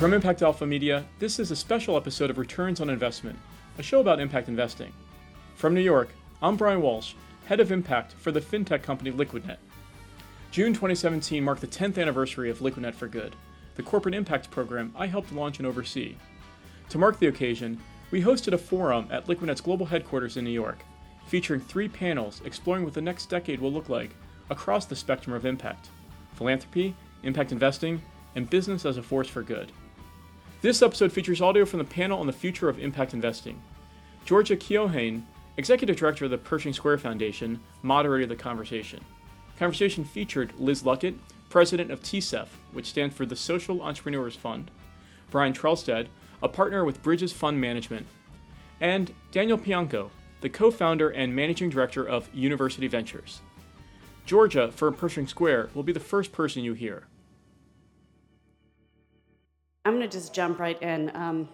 From Impact Alpha Media, this is a special episode of Returns on Investment, a show about impact investing. From New York, I'm Brian Walsh, head of impact for the fintech company Liquidnet. June 2017 marked the 10th anniversary of Liquidnet for Good, the corporate impact program I helped launch and oversee. To mark the occasion, we hosted a forum at Liquidnet's global headquarters in New York, featuring three panels exploring what the next decade will look like across the spectrum of impact philanthropy, impact investing, and business as a force for good. This episode features audio from the panel on the future of impact investing. Georgia Keohane, Executive Director of the Pershing Square Foundation, moderated the conversation. Conversation featured Liz Luckett, President of TSEF, which stands for the Social Entrepreneurs Fund, Brian Trelstad, a partner with Bridges Fund Management, and Daniel Pianko, the co founder and managing director of University Ventures. Georgia, from Pershing Square, will be the first person you hear. I'm going to just jump right in. Um,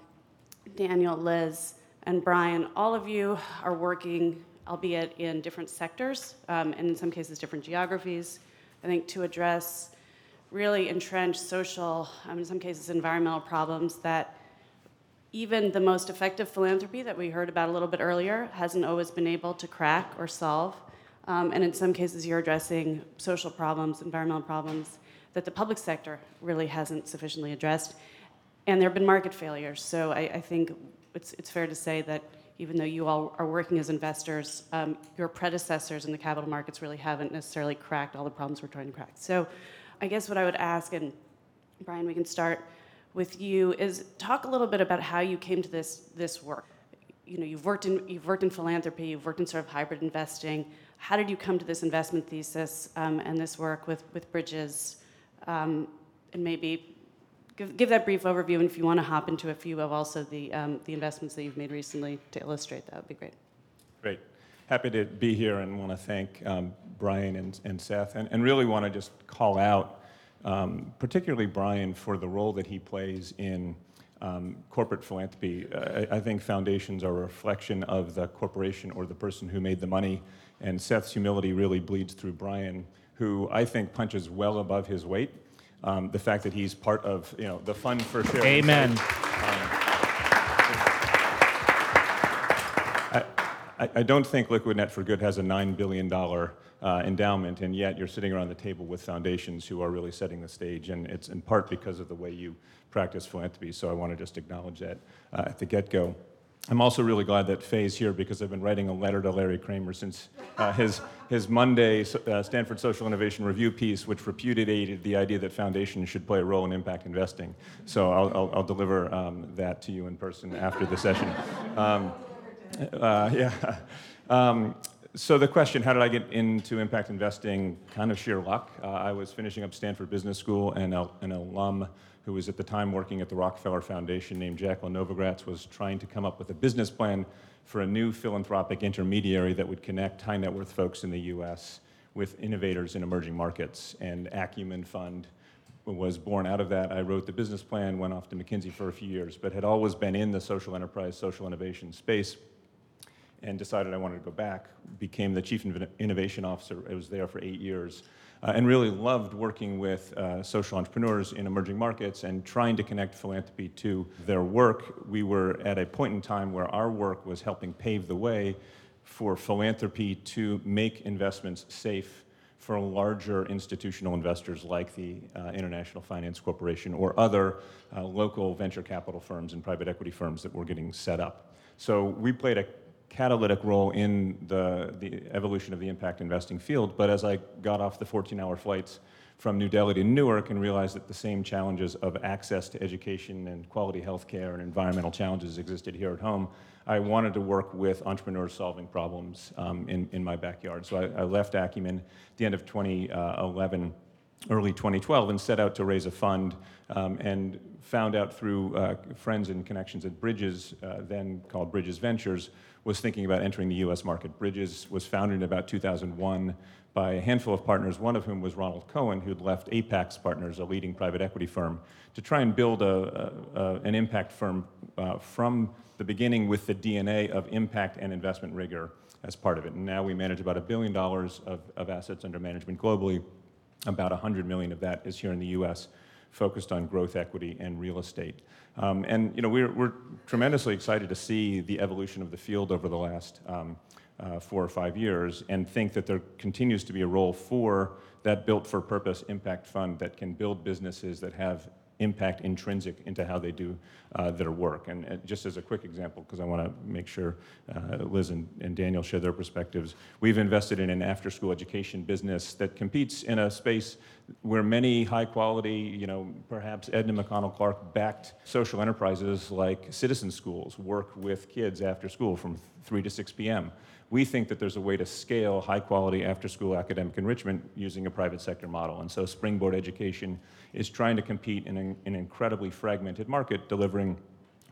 Daniel, Liz, and Brian, all of you are working, albeit in different sectors, um, and in some cases, different geographies, I think, to address really entrenched social, um, in some cases, environmental problems that even the most effective philanthropy that we heard about a little bit earlier hasn't always been able to crack or solve. Um, and in some cases, you're addressing social problems, environmental problems that the public sector really hasn't sufficiently addressed and there have been market failures. So I, I, think it's, it's fair to say that even though you all are working as investors, um, your predecessors in the capital markets really haven't necessarily cracked all the problems we're trying to crack. So I guess what I would ask, and Brian, we can start with you, is talk a little bit about how you came to this, this work. You know, you've worked in you've worked in philanthropy, you've worked in sort of hybrid investing. How did you come to this investment thesis um, and this work with with Bridges, um, and maybe give, give that brief overview, and if you want to hop into a few of also the, um, the investments that you've made recently to illustrate that would be great. Great. Happy to be here and want to thank um, Brian and, and Seth, and, and really want to just call out, um, particularly Brian, for the role that he plays in um, corporate philanthropy. I, I, think foundations are a reflection of the corporation or the person who made the money, and Seth's humility really bleeds through Brian, who I think punches well above his weight um, the fact that he's part of you know the fund for share. Amen. Um, I, I, don't think Liquidnet for Good has a $9 billion uh, endowment, and yet you're sitting around the table with foundations who are really setting the stage, and it's in part because of the way you practice philanthropy. So I want to just acknowledge that uh, at the get go. I'm also really glad that Faye's here because I've been writing a letter to Larry Kramer since uh, his, his Monday uh, Stanford Social Innovation Review piece, which repudiated the idea that foundations should play a role in impact investing. So I'll, I'll, I'll deliver um, that to you in person after the session. Um, uh, yeah. Um, so the question, how did I get into impact investing? Kind of sheer luck. Uh, I was finishing up Stanford Business School, and an alum who was at the time working at the Rockefeller Foundation named Jacqueline Novogratz was trying to come up with a business plan for a new philanthropic intermediary that would connect high net worth folks in the US with innovators in emerging markets. And Acumen Fund was born out of that. I wrote the business plan, went off to McKinsey for a few years, but had always been in the social enterprise, social innovation space and decided I wanted to go back. Became the chief innovation officer. I was there for eight years uh, and really loved working with uh, social entrepreneurs in emerging markets and trying to connect philanthropy to their work. We were at a point in time where our work was helping pave the way for philanthropy to make investments safe for larger institutional investors like the uh, International Finance Corporation or other uh, local venture capital firms and private equity firms that were getting set up. So we played a catalytic role in the, the evolution of the impact investing field. But as I got off the 14 hour flights from New Delhi to Newark and realized that the same challenges of access to education and quality health care and environmental challenges existed here at home, I wanted to work with entrepreneurs solving problems um, in, in my backyard. So I, I, left Acumen at the end of 2011, early 2012, and set out to raise a fund um, and found out through uh, friends and connections at Bridges, uh, then called Bridges Ventures, was thinking about entering the US market. Bridges was founded in about 2001 by a handful of partners, one of whom was Ronald Cohen, who'd left Apax Partners, a leading private equity firm, to try and build a, a, a, an impact firm uh, from the beginning with the DNA of impact and investment rigor as part of it. And now we manage about a billion dollars of, of assets under management globally. About 100 million of that is here in the US focused on growth equity and real estate. Um, and you know, we're, we're tremendously excited to see the evolution of the field over the last um, uh, four or five years and think that there continues to be a role for that built for purpose impact fund that can build businesses that have impact intrinsic into how they do uh, their work. And, and, just as a quick example, because I want to make sure uh, Liz and, and, Daniel share their perspectives, we've invested in an after school education business that competes in a space where many high quality, you know, perhaps Edna McConnell Clark backed social enterprises like citizen schools work with kids after school from 3 to 6 p.m we think that there's a way to scale high quality after school academic enrichment using a private sector model. And so Springboard Education is trying to compete in an, an incredibly fragmented market, delivering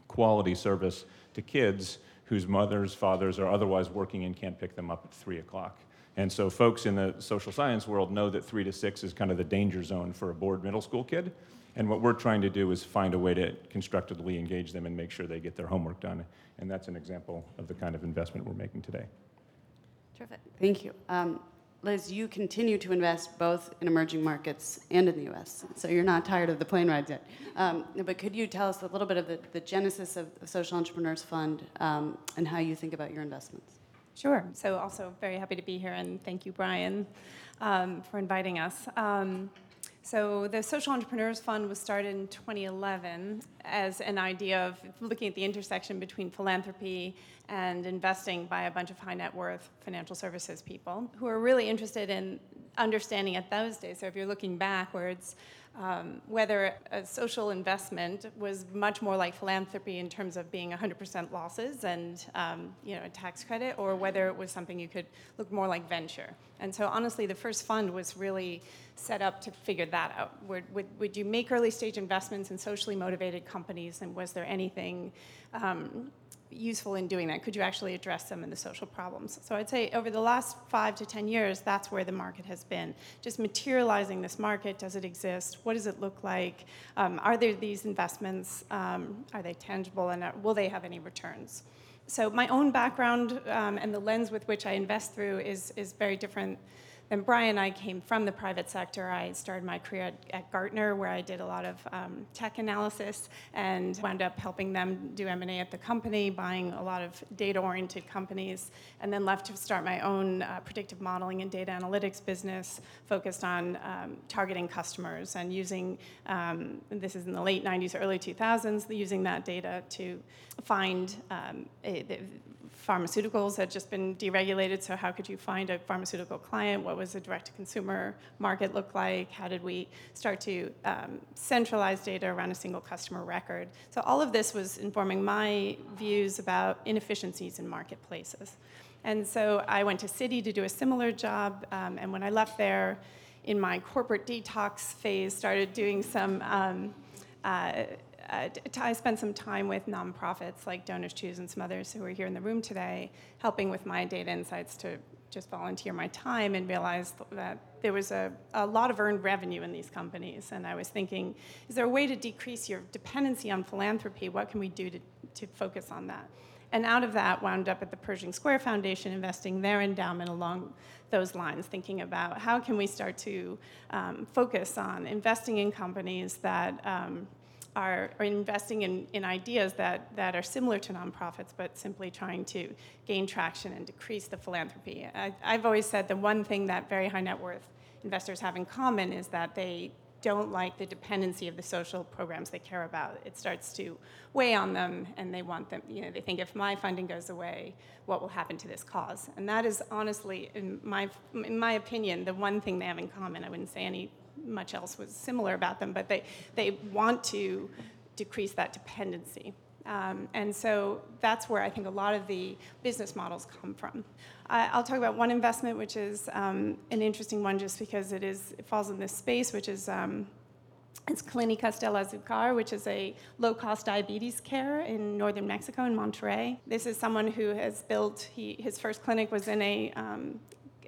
quality service to kids whose mothers, fathers are otherwise working and can't pick them up at 3 o'clock. And so folks in the social science world know that 3 to 6 is kind of the danger zone for a bored middle school kid. And what we're trying to do is find a way to constructively engage them and make sure they get their homework done. And that's an example of the kind of investment we're making today. Terrific. Thank you. Um, Liz, you continue to invest both in emerging markets and in the US, so you're not tired of the plane rides yet. Um, but could you tell us a little bit of the, the genesis of the Social Entrepreneurs Fund um, and how you think about your investments? Sure. So, also very happy to be here, and thank you, Brian, um, for inviting us. So the Social Entrepreneurs Fund was started in 2011 as an idea of looking at the intersection between philanthropy and investing by a bunch of high net worth financial services people who are really interested in understanding at those days. So if you're looking backwards, um, whether a social investment was much more like philanthropy in terms of being 100% losses and um, you know a tax credit, or whether it was something you could look more like venture. And so honestly, the first fund was really set up to figure that out. Would, would, would you make early stage investments in socially motivated companies, and was there anything um, useful in doing that? Could you actually address some of the social problems? So I'd say over the last five to 10 years, that's where the market has been. Just materializing this market, does it exist? What does it look like? Um, are there these investments? Um, are they tangible and will they have any returns? So my own background um, and the lens with which I invest through is, is very different and Brian and I came from the private sector. I started my career at, at Gartner, where I did a lot of um, tech analysis and wound up helping them do M&A at the company, buying a lot of data-oriented companies, and then left to start my own uh, predictive modeling and data analytics business focused on um, targeting customers and using, um, this is in the late 90s, early 2000s, using that data to find um, a, pharmaceuticals had just been deregulated, so how could you find a pharmaceutical client? What was the direct-to-consumer market look like? How did we start to um, centralize data around a single customer record? So all of this was informing my views about inefficiencies in marketplaces. And so I went to Citi to do a similar job, um, and when I left there, in my corporate detox phase, started doing some um, uh, uh, I spent some time with nonprofits like Donors Choose and some others who are here in the room today, helping with my data insights to just volunteer my time and realized that there was a, a lot of earned revenue in these companies. And I was thinking, is there a way to decrease your dependency on philanthropy? What can we do to, to focus on that? And out of that, wound up at the Pershing Square Foundation, investing their endowment along those lines, thinking about how can we start to um, focus on investing in companies that um, are, are investing in, in ideas that, that are similar to nonprofits, but simply trying to gain traction and decrease the philanthropy. I, I've always said the one thing that very high net worth investors have in common is that they don't like the dependency of the social programs they care about. It starts to weigh on them, and they want them, you know, they think if my funding goes away, what will happen to this cause? And that is honestly, in my, in my opinion, the one thing they have in common. I wouldn't say any much else was similar about them, but they, they want to decrease that dependency. Um, and so that's where I think a lot of the business models come from. I, will talk about one investment, which is um, an interesting one just because it, is, it falls in this space, which is um, it's Clinicas del Azucar, which is a low-cost diabetes care in northern Mexico in Monterrey. This is someone who has built. He, his first clinic was in a um,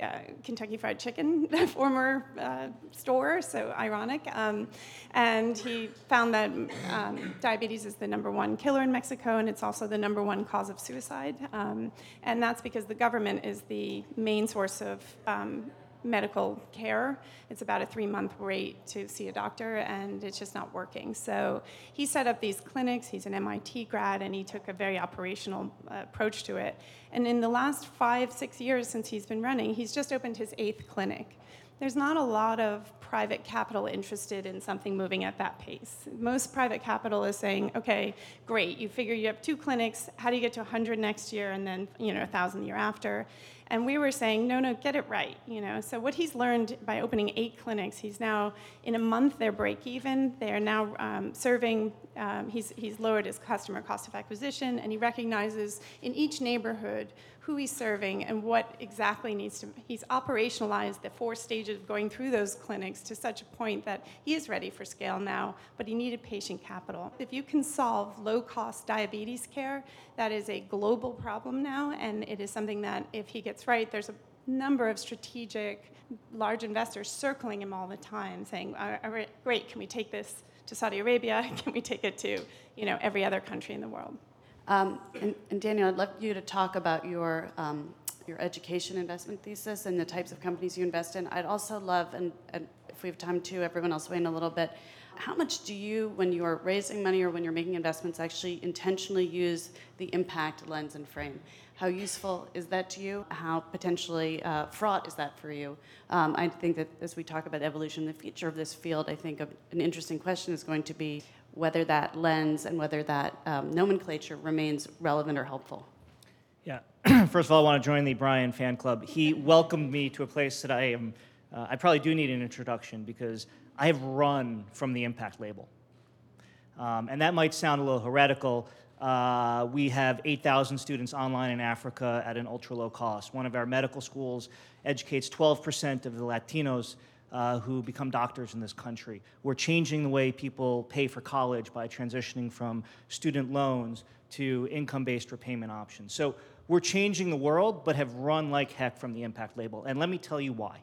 uh, Kentucky Fried Chicken former uh, store, so ironic. Um, and he found that um, diabetes is the number one killer in Mexico, and it's also the number one cause of suicide. Um, and that's because the government is the main source of um, medical care. It's about a three month wait to see a doctor, and it's just not working. So he set up these clinics. He's an MIT grad, and he took a very operational uh, approach to it. And in the last five, six years since he's been running, he's just opened his eighth clinic there's not a lot of private capital interested in something moving at that pace. Most private capital is saying, okay, great, you figure you have two clinics, how do you get to 100 next year and then, you know, 1,000 the year after? And we were saying, no, no, get it right, you know. So what he's learned by opening eight clinics, he's now, in a month, they're break even. They're now um, serving, um, he's, he's lowered his customer cost of acquisition, and he recognizes in each neighborhood who he's serving and what exactly needs to, he's operationalized the four stages of going through those clinics to such a point that he is ready for scale now, but he needed patient capital. If you can solve low cost diabetes care, that is a global problem now, and it is something that if he gets right, there's a number of strategic large investors circling him all the time saying, great, can we take this to Saudi Arabia? Can we take it to you know, every other country in the world? Um, and, and, Daniel, I'd love you to talk about your, um, your education investment thesis and the types of companies you invest in. I'd also love, and, and if we have time to, everyone else weigh in a little bit. How much do you, when you're raising money or when you're making investments, actually intentionally use the impact lens and frame? How useful is that to you? How potentially uh, fraught is that for you? Um, I think that as we talk about evolution, the future of this field, I think an interesting question is going to be whether that lens and whether that um, nomenclature remains relevant or helpful. Yeah. First of all, I want to join the Brian fan club. He welcomed me to a place that I am. Uh, I probably do need an introduction because I have run from the impact label. Um, and that might sound a little heretical. Uh, we have 8,000 students online in Africa at an ultra low cost. One of our medical schools educates 12% of the Latinos uh, who become doctors in this country. We're changing the way people pay for college by transitioning from student loans to income based repayment options. So we're changing the world, but have run like heck from the impact label. And let me tell you why.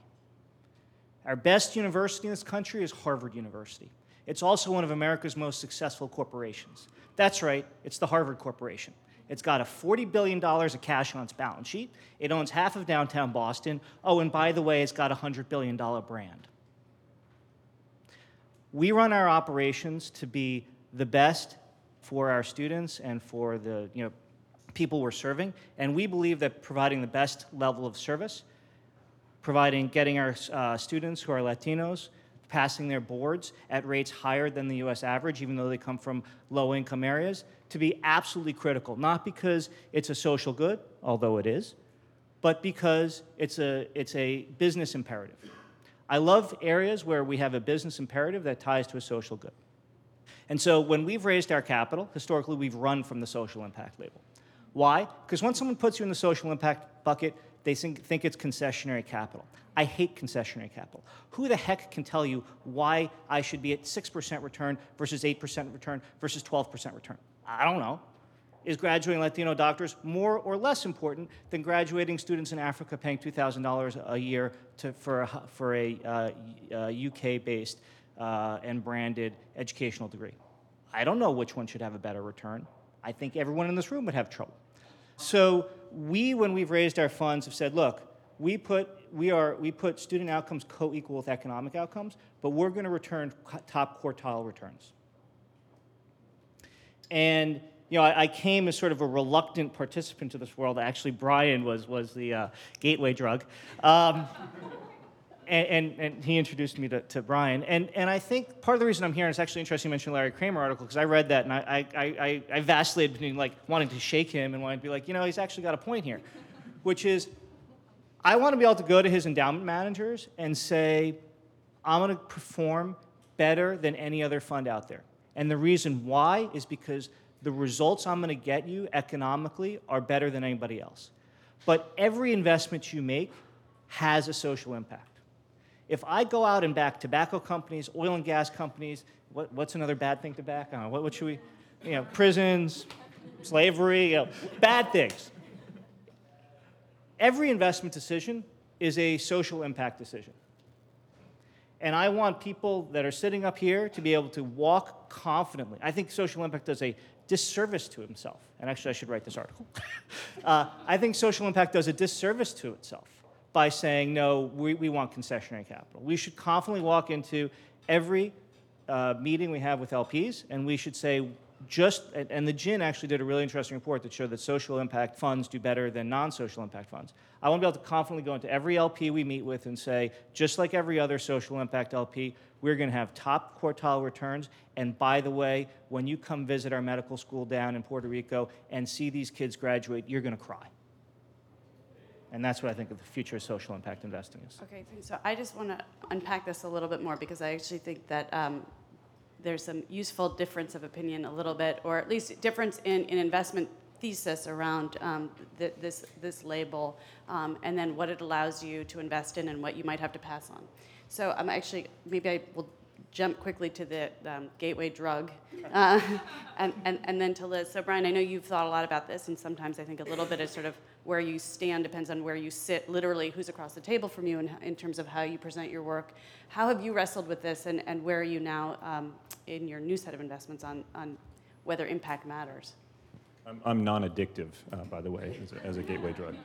Our best university in this country is Harvard University. It's also one of America's most successful corporations. That's right, it's the Harvard Corporation. It's got a $40 billion of cash on its balance sheet. It owns half of downtown Boston. Oh, and by the way, it's got a $100 billion brand. We run our operations to be the best for our students and for the you know, people we're serving, and we believe that providing the best level of service, providing getting our uh, students who are Latinos passing their boards at rates higher than the US average, even though they come from low income areas, to be absolutely critical. Not because it's a social good, although it is, but because it's a, it's a business imperative. I love areas where we have a business imperative that ties to a social good. And so when we've raised our capital, historically we've run from the social impact label. Why? Because once someone puts you in the social impact bucket, they think, think it's concessionary capital. I hate concessionary capital. Who the heck can tell you why I should be at 6% return versus 8% return versus 12% return? I don't know. Is graduating Latino doctors more or less important than graduating students in Africa paying $2,000 a year to, for a, for a uh, uh, UK based uh, and branded educational degree? I don't know which one should have a better return. I think everyone in this room would have trouble. So we, when we've raised our funds, have said, look, we put, we are, we put student outcomes co-equal with economic outcomes, but we're going to return top quartile returns. And you know, I, I, came as sort of a reluctant participant to this world. Actually, Brian was, was the uh, gateway drug. Um, and, and, and, he introduced me to, to Brian. And, and I think part of the reason I'm here, and it's actually interesting you mentioned Larry Kramer article, because I read that and I, I, I, I vacillated between like wanting to shake him and wanting to be like, you know, he's actually got a point here, which is I want to be able to go to his endowment managers and say, I'm going to perform better than any other fund out there. And the reason why is because the results I'm going to get you economically are better than anybody else. But every investment you make has a social impact. If I go out and back tobacco companies, oil and gas companies, what, what's another bad thing to back? on? what, what should we, you know, prisons, slavery, you know, bad things. Every investment decision is a social impact decision. And I want people that are sitting up here to be able to walk confidently. I think social impact does a disservice to himself. And actually, I should write this article. uh, I think social impact does a disservice to itself by saying, no, we, we want concessionary capital. We should confidently walk into every uh, meeting we have with LPs, and we should say, just, and- and the GIIN actually did a really interesting report that showed that social impact funds do better than non-social impact funds. I want to be able to confidently go into every LP we meet with and say, just like every other social impact LP, we're going to have top quartile returns. And by the way, when you come visit our medical school down in Puerto Rico and see these kids graduate, you're going to cry. And that's what I think of the future of social impact investing is. Okay, so I just want to unpack this a little bit more because I actually think that um, there's some useful difference of opinion a little bit, or at least difference in, in investment thesis around um, th- this, this label um, and then what it allows you to invest in and what you might have to pass on. So I'm actually, maybe I will jump quickly to the um, gateway drug uh, and, and, and then to Liz. So Brian, I know you've thought a lot about this and sometimes I think a little bit of sort of where you stand depends on where you sit, literally who's across the table from you in, in terms of how you present your work. How have you wrestled with this and, and where are you now um, in your new set of investments on, on whether impact matters? I'm, I'm non-addictive, uh, by the way, as a, as a gateway drug.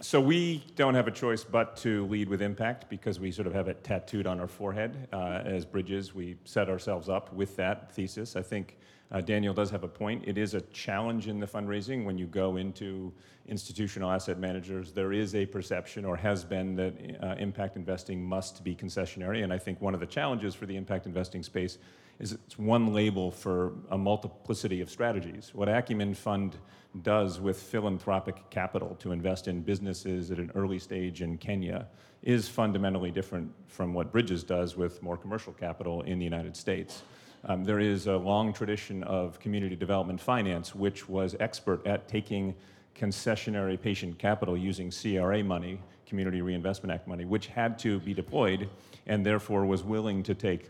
So we don't have a choice but to lead with impact because we sort of have it tattooed on our forehead uh, as bridges. We set ourselves up with that thesis. I think uh, Daniel does have a point. It is a challenge in the fundraising when you go into institutional asset managers. There is a perception, or has been, that uh, impact investing must be concessionary. And I think one of the challenges for the impact investing space is it's one label for a multiplicity of strategies. What Acumen Fund does with philanthropic capital to invest in businesses at an early stage in Kenya is fundamentally different from what Bridges does with more commercial capital in the United States. Um, there is a long tradition of community development finance, which was expert at taking concessionary patient capital using CRA money, Community Reinvestment Act money, which had to be deployed and therefore was willing to take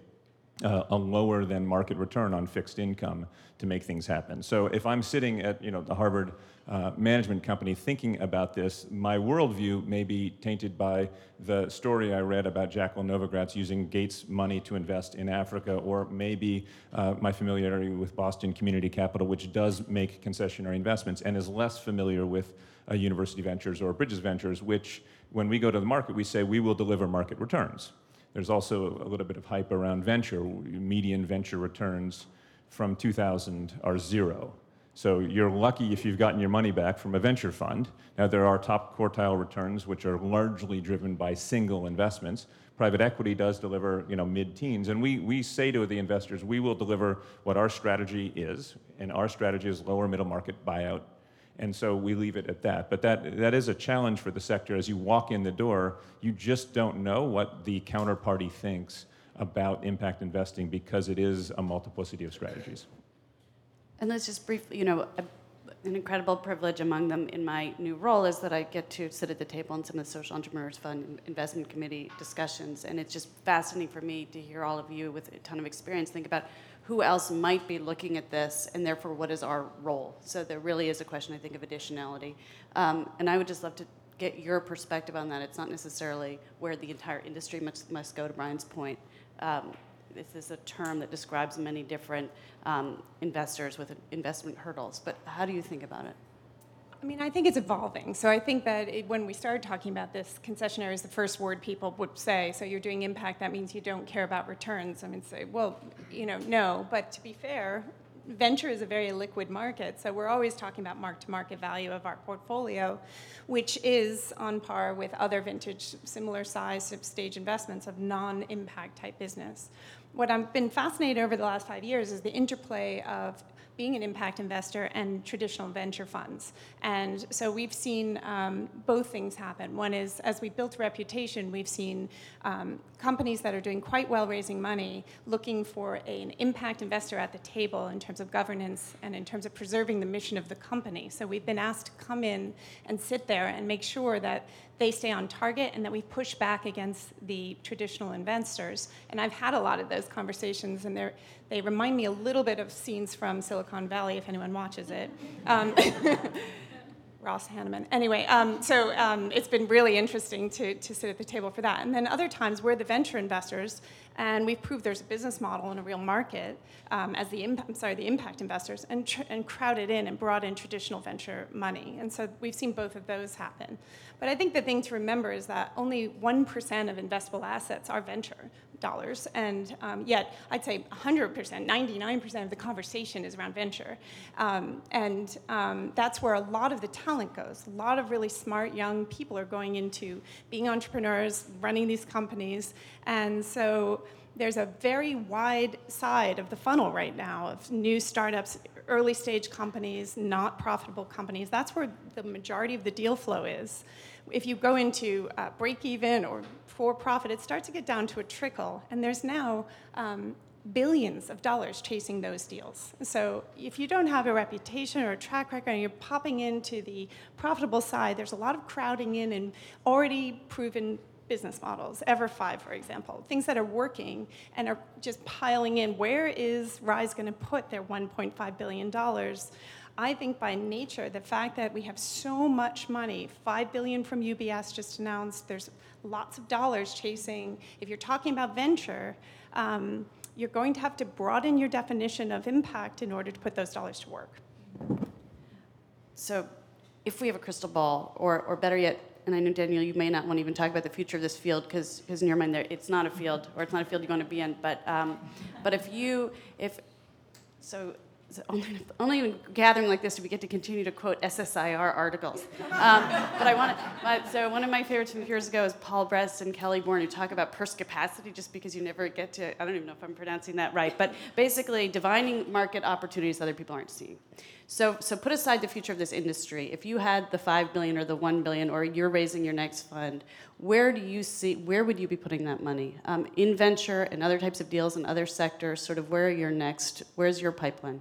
uh, a lower than market return on fixed income to make things happen. So if I'm sitting at you know the Harvard uh, management company thinking about this, my worldview may be tainted by the story I read about Jacqueline Novogratz using Gates money to invest in Africa, or maybe uh, my familiarity with Boston Community Capital, which does make concessionary investments and is less familiar with uh, University Ventures or Bridges Ventures, which when we go to the market, we say we will deliver market returns. There's also a little bit of hype around venture. Median venture returns from 2000 are zero. So you're lucky if you've gotten your money back from a venture fund. Now, there are top quartile returns, which are largely driven by single investments. Private equity does deliver, you know, mid-teens, and we, we say to the investors, we will deliver what our strategy is, and our strategy is lower middle market buyout and so we leave it at that. But that, that is a challenge for the sector. As you walk in the door, you just don't know what the counterparty thinks about impact investing because it is a multiplicity of strategies. And let's just briefly, you know, a, an incredible privilege among them in my new role is that I get to sit at the table in some of the Social Entrepreneurs Fund Investment Committee discussions. And it's just fascinating for me to hear all of you with a ton of experience think about who else might be looking at this, and therefore what is our role? So there really is a question, I think, of additionality. Um, and I would just love to get your perspective on that. It's not necessarily where the entire industry must, must go, to Brian's point. Um, this is a term that describes many different um, investors with investment hurdles, but how do you think about it? I mean, I think it's evolving. So I think that it, when we started talking about this, concessionary is the first word people would say. So you're doing impact, that means you don't care about returns. I mean, say, well, you know, no. But to be fair, venture is a very liquid market. So we're always talking about mark to market value of our portfolio, which is on par with other vintage, similar size stage investments of non impact type business. What I've been fascinated over the last five years is the interplay of being an impact investor and traditional venture funds. And so we've seen um, both things happen. One is, as we built reputation, we've seen um, companies that are doing quite well raising money looking for a, an impact investor at the table in terms of governance and in terms of preserving the mission of the company. So we've been asked to come in and sit there and make sure that they stay on target and that we push back against the traditional investors. And I've had a lot of those conversations, and they remind me a little bit of scenes from Silicon Valley, if anyone watches it. Um, Russ Hanneman. Anyway, um, so um, it's been really interesting to, to sit at the table for that. And then other times we're the venture investors, and we've proved there's a business model and a real market um, as the imp- I'm sorry the impact investors, and, tr- and crowded in and brought in traditional venture money. And so we've seen both of those happen. But I think the thing to remember is that only one percent of investable assets are venture dollars, and um, yet I'd say 100%, 99% of the conversation is around venture. Um, and um, that's where a lot of the talent goes. A lot of really smart young people are going into being entrepreneurs, running these companies, and so there's a very wide side of the funnel right now of new startups, early stage companies, not profitable companies. That's where the majority of the deal flow is. If you go into uh, break even or for profit, it starts to get down to a trickle. And there's now um, billions of dollars chasing those deals. So if you don't have a reputation or a track record and you're popping into the profitable side, there's a lot of crowding in and already proven business models, EverFi, for example, things that are working and are just piling in. Where is Rise going to put their $1.5 billion? I think by nature, the fact that we have so much money, five billion from UBS just announced, there's lots of dollars chasing. If you're talking about venture, um, you're going to have to broaden your definition of impact in order to put those dollars to work. So, if we have a crystal ball, or, or better yet, and I know Daniel, you may not want to even talk about the future of this field because in your mind, there it's not a field, or it's not a field you want to be in. But um, but if you if so only, only gathering like this do we get to continue to quote SSIR articles. Um, but I want to, so one of my favorites from years ago is Paul Brest and Kelly Born, who talk about perspicacity just because you never get to, I don't even know if I'm pronouncing that right, but basically divining market opportunities other people aren't seeing. So, so put aside the future of this industry. If you had the five billion or the one billion, or you're raising your next fund, where do you see? Where would you be putting that money? Um, in venture and other types of deals in other sectors. Sort of where are your next? Where's your pipeline?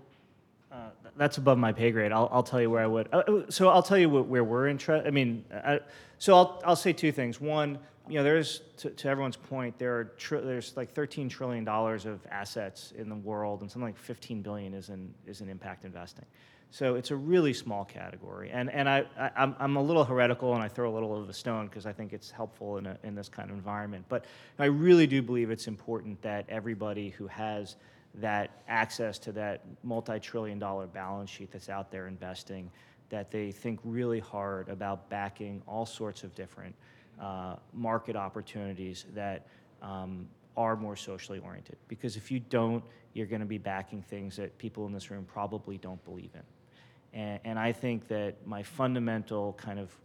Uh, that's above my pay grade. I'll, I'll tell you where I would. Uh, uh so I'll tell you where we're interested. I mean, I, so I'll, I'll say two things. One, you know, there's to, to everyone's point, there are there's like 13 trillion dollars of assets in the world, and something like 15 billion is in is in impact investing. So it's a really small category, and and I, I am I'm, I'm a little heretical, and I throw a little of a stone because I think it's helpful in a, in this kind of environment. But I really do believe it's important that everybody who has that access to that multi-trillion dollar balance sheet that's out there investing, that they think really hard about backing all sorts of different uh, market opportunities that um, are more socially oriented. Because if you don't, you're going to be backing things that people in this room probably don't believe in. And, and I think that my fundamental kind of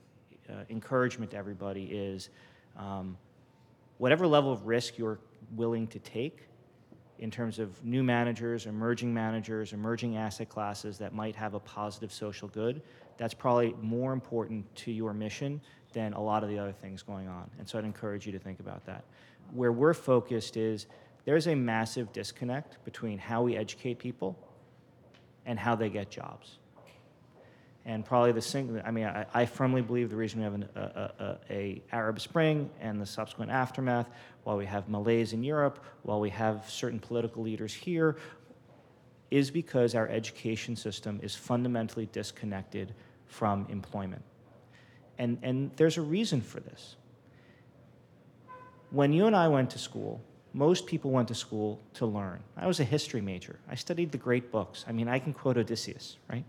uh, encouragement to everybody is um, whatever level of risk you're willing to take, in terms of new managers, emerging managers, emerging asset classes that might have a positive social good, that's probably more important to your mission than a lot of the other things going on. And so I'd encourage you to think about that. Where we're focused is there's a massive disconnect between how we educate people and how they get jobs. And probably the single, I mean, I, I, firmly believe the reason we have an a, a, a, Arab Spring and the subsequent aftermath, while we have malaise in Europe, while we have certain political leaders here, is because our education system is fundamentally disconnected from employment. And, and there's a reason for this. When you and I went to school, most people went to school to learn. I was a history major. I studied the great books. I mean, I can quote Odysseus, right?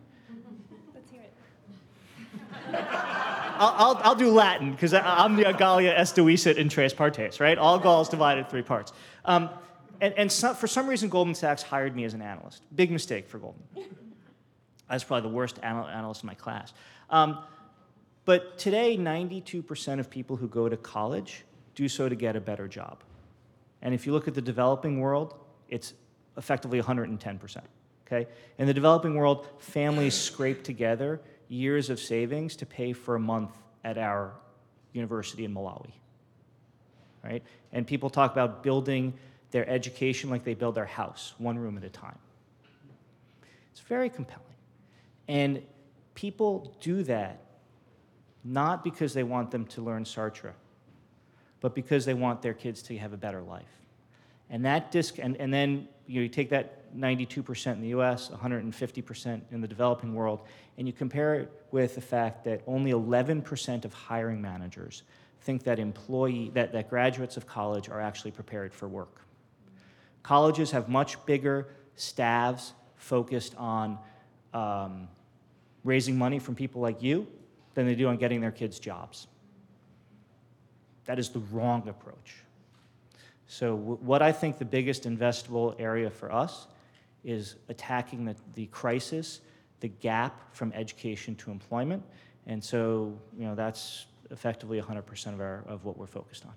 I'll, I'll, I'll, do Latin because I'm the Gallia estuisset in tres partes, right? All Gaul is divided three parts. Um, and, and for some reason, Goldman Sachs hired me as an analyst. Big mistake for Goldman. I was probably the worst anal- analyst in my class. Um, but today, 92% of people who go to college do so to get a better job. And if you look at the developing world, it's effectively 110%. Okay? In the developing world, families scrape together years of savings to pay for a month at our university in Malawi. Right? And people talk about building their education like they build their house, one room at a time. It's very compelling. And people do that not because they want them to learn Sartre, but because they want their kids to have a better life. And that disc, and, and then you, know, you take that 92% in the US, 150% in the developing world, and you compare it with the fact that only 11% of hiring managers think that employee that, that graduates of college are actually prepared for work. Colleges have much bigger staffs focused on um, raising money from people like you than they do on getting their kids jobs. That is the wrong approach. So, what I think the biggest investable area for us is attacking the, the crisis, the gap from education to employment. And so, you know, that's effectively 100% of, our, of what we're focused on.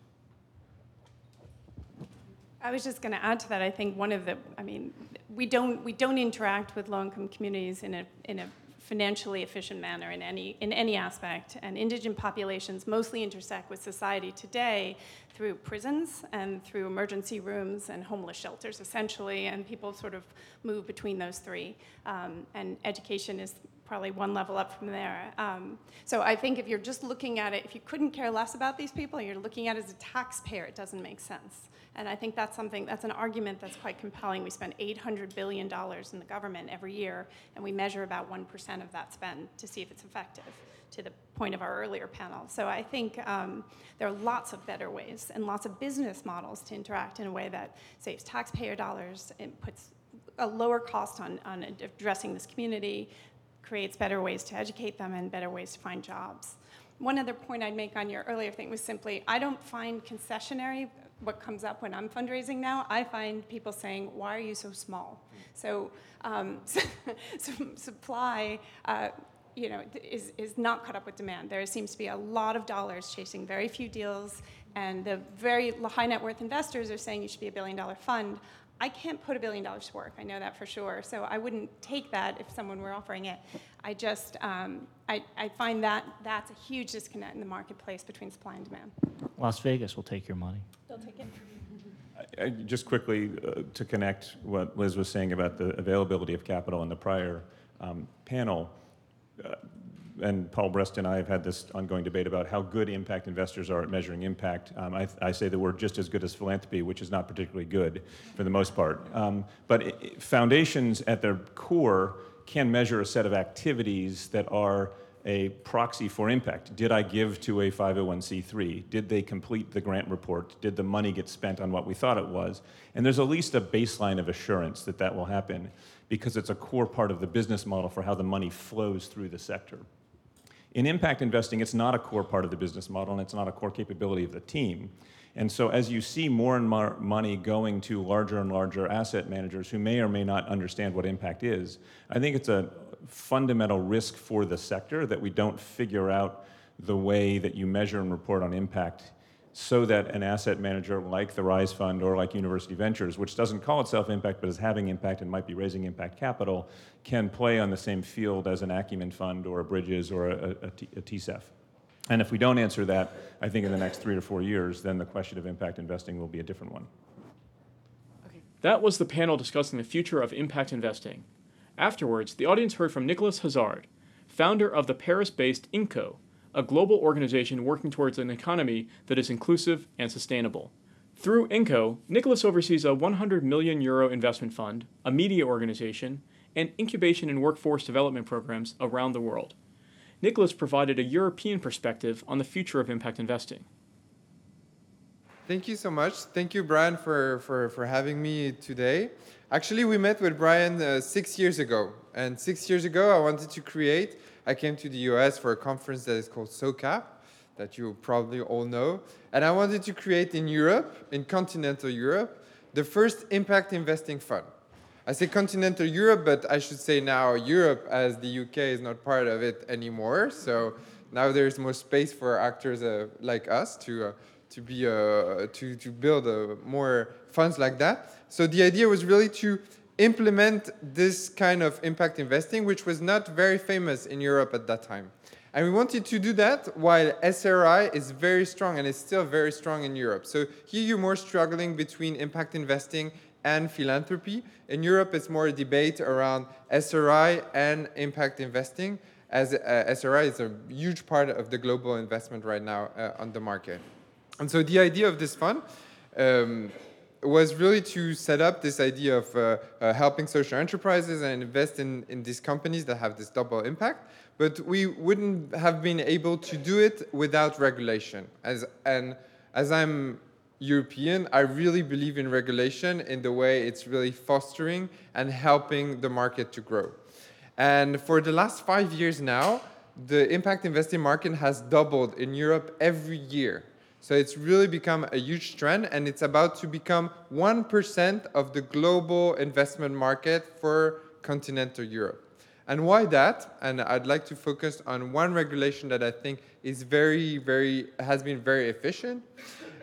I was just going to add to that. I think one of the, I mean, we don't we don't interact with low-income communities in a in a financially efficient manner in any in any aspect. And indigent populations mostly intersect with society today through prisons and through emergency rooms and homeless shelters, essentially. And people sort of move between those three. Um, and education is probably one level up from there. Um, so I think if you're just looking at it, if you couldn't care less about these people, and you're looking at it as a taxpayer, it doesn't make sense. And I think that's something, that's an argument that's quite compelling. We spend $800 billion in the government every year, and we measure about 1% of that spend to see if it's effective, to the point of our earlier panel. So I think um, there are lots of better ways and lots of business models to interact in a way that saves taxpayer dollars, and puts a lower cost on, on addressing this community, creates better ways to educate them, and better ways to find jobs. One other point I'd make on your earlier thing was simply I don't find concessionary what comes up when I'm fundraising now, I find people saying, "Why are you so small?" So, um, supply, uh, you know, is is not caught up with demand. There seems to be a lot of dollars chasing very few deals, and the very high net worth investors are saying you should be a billion dollar fund. I can't put a billion dollars to work. I know that for sure. So I wouldn't take that if someone were offering it. I just, um, I, I find that that's a huge disconnect in the marketplace between supply and demand. Las Vegas will take your money. They'll take it. I- I- Just quickly uh, to connect what Liz was saying about the availability of capital in the prior um, panel, uh, and Paul Brest and I have had this ongoing debate about how good impact investors are at measuring impact. Um, I, I say that we're just as good as philanthropy, which is not particularly good for the most part. Um, but i- i- foundations at their core can measure a set of activities that are a proxy for impact. Did I give to a 501c3? Did they complete the grant report? Did the money get spent on what we thought it was? And there's at least a baseline of assurance that that will happen because it's a core part of the business model for how the money flows through the sector. In impact investing, it's not a core part of the business model and it's not a core capability of the team. And so, as you see more and more money going to larger and larger asset managers who may or may not understand what impact is, I think it's a fundamental risk for the sector that we don't figure out the way that you measure and report on impact so that an asset manager like the Rise Fund or like University Ventures, which doesn't call itself impact but is having impact and might be raising impact capital, can play on the same field as an Acumen Fund or a Bridges or a, a, TCEF. And if we don't answer that, I think in the next three or four years, then the question of impact investing will be a different one. That was the panel discussing the future of impact investing. Afterwards, the audience heard from Nicolas Hazard, founder of the Paris based INCO, a global organization working towards an economy that is inclusive and sustainable. Through INCO, Nicolas oversees a 100 million euro investment fund, a media organization, and incubation and workforce development programs around the world. Nicolas provided a European perspective on the future of impact investing. Thank you so much. Thank you, Brian, for, for, for having me today. Actually, we met with Brian uh, six years ago. And six years ago, I wanted to create, I came to the US for a conference that is called SOCAP, that you probably all know. And I wanted to create in Europe, in continental Europe, the first impact investing fund. I say continental Europe, but I should say now Europe, as the UK is not part of it anymore. So now there's more space for actors uh, like us to. Uh, to be uh, to to build uh, more funds like that. So the idea was really to implement this kind of impact investing, which was not very famous in Europe at that time. And we wanted to do that while SRI is very strong and is still very strong in Europe. So here you're more struggling between impact investing and philanthropy. In Europe, it's more a debate around SRI and impact investing, as uh, SRI is a huge part of the global investment right now uh, on the market. And so the idea of this fund, um, was really to set up this idea of uh, uh, helping social enterprises and invest in, in these companies that have this double impact. But we wouldn't have been able to do it without regulation. As, and as I'm European, I really believe in regulation in the way it's really fostering and helping the market to grow. And for the last five years now, the impact investing market has doubled in Europe every year. So it's really become a huge trend and it's about to become 1% of the global investment market for continental Europe. And why that? And I'd like to focus on one regulation that I think is very, very, has been very efficient.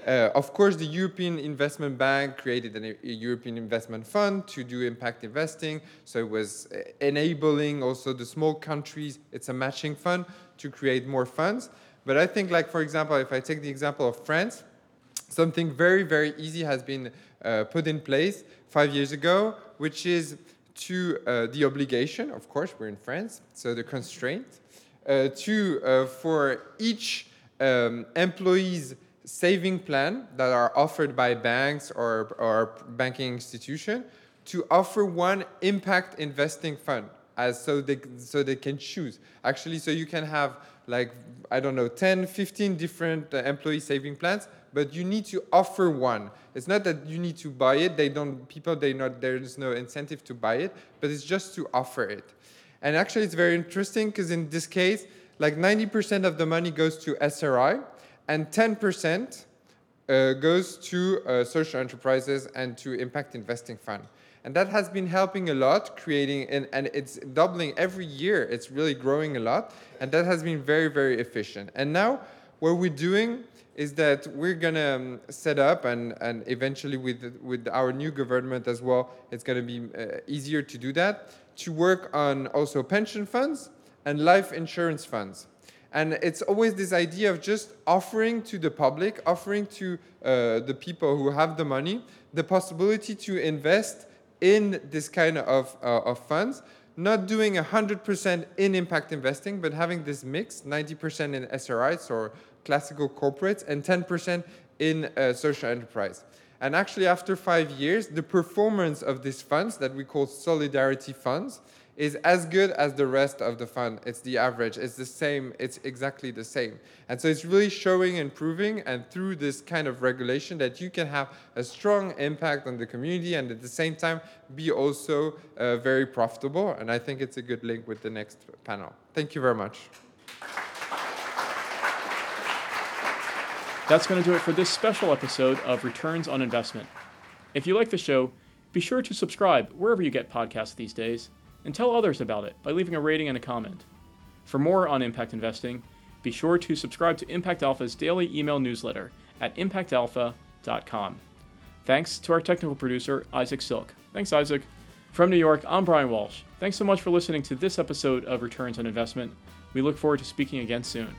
Uh, of course, the European Investment Bank created an, a European Investment Fund to do impact investing. So it was uh, enabling also the small countries, it's a matching fund to create more funds. But I think, like, for example, if I take the example of France, something very, very easy has been uh, put in place five years ago, which is to uh, the obligation, of course, we're in France, so the constraint, uh, to, uh, for each um, employee's saving plan that are offered by banks or, or banking institution to offer one impact investing fund as so they so they can choose. Actually so you can have like i don't know 10 15 different uh, employee saving plans but you need to offer one. It's not that you need to buy it. They don't people they not there's no incentive to buy it but it's just to offer it. And actually it's very interesting because in this case like 90% of the money goes to SRI and 10% uh, goes to uh, social enterprises and to impact investing fund. And that has been helping a lot, creating, and, and it's doubling every year. It's really growing a lot. And that has been very, very efficient. And now what we're doing is that we're going to um, set up, and, and eventually with, with our new government as well, it's going to be uh, easier to do that, to work on also pension funds and life insurance funds. And it's always this idea of just offering to the public, offering to uh, the people who have the money, the possibility to invest in this kind of, uh, of funds, not doing 100% in impact investing, but having this mix 90% in SRIs or classical corporates and 10% in uh, social enterprise. And actually, after five years, the performance of these funds that we call solidarity funds is as good as the rest of the fund. It's the average. It's the same. It's exactly the same. And so it's really showing and proving, and through this kind of regulation, that you can have a strong impact on the community and at the same time be also uh, very profitable. And I think it's a good link with the next panel. Thank you very much. That's going to do it for this special episode of Returns on Investment. If you like the show, be sure to subscribe wherever you get podcasts these days and tell others about it by leaving a rating and a comment. For more on impact investing, be sure to subscribe to ImpactAlpha's daily email newsletter at impactalpha.com. Thanks to our technical producer, Isaac Silk. Thanks, Isaac. From New York, I'm Brian Walsh. Thanks so much for listening to this episode of Returns on Investment. We look forward to speaking again soon.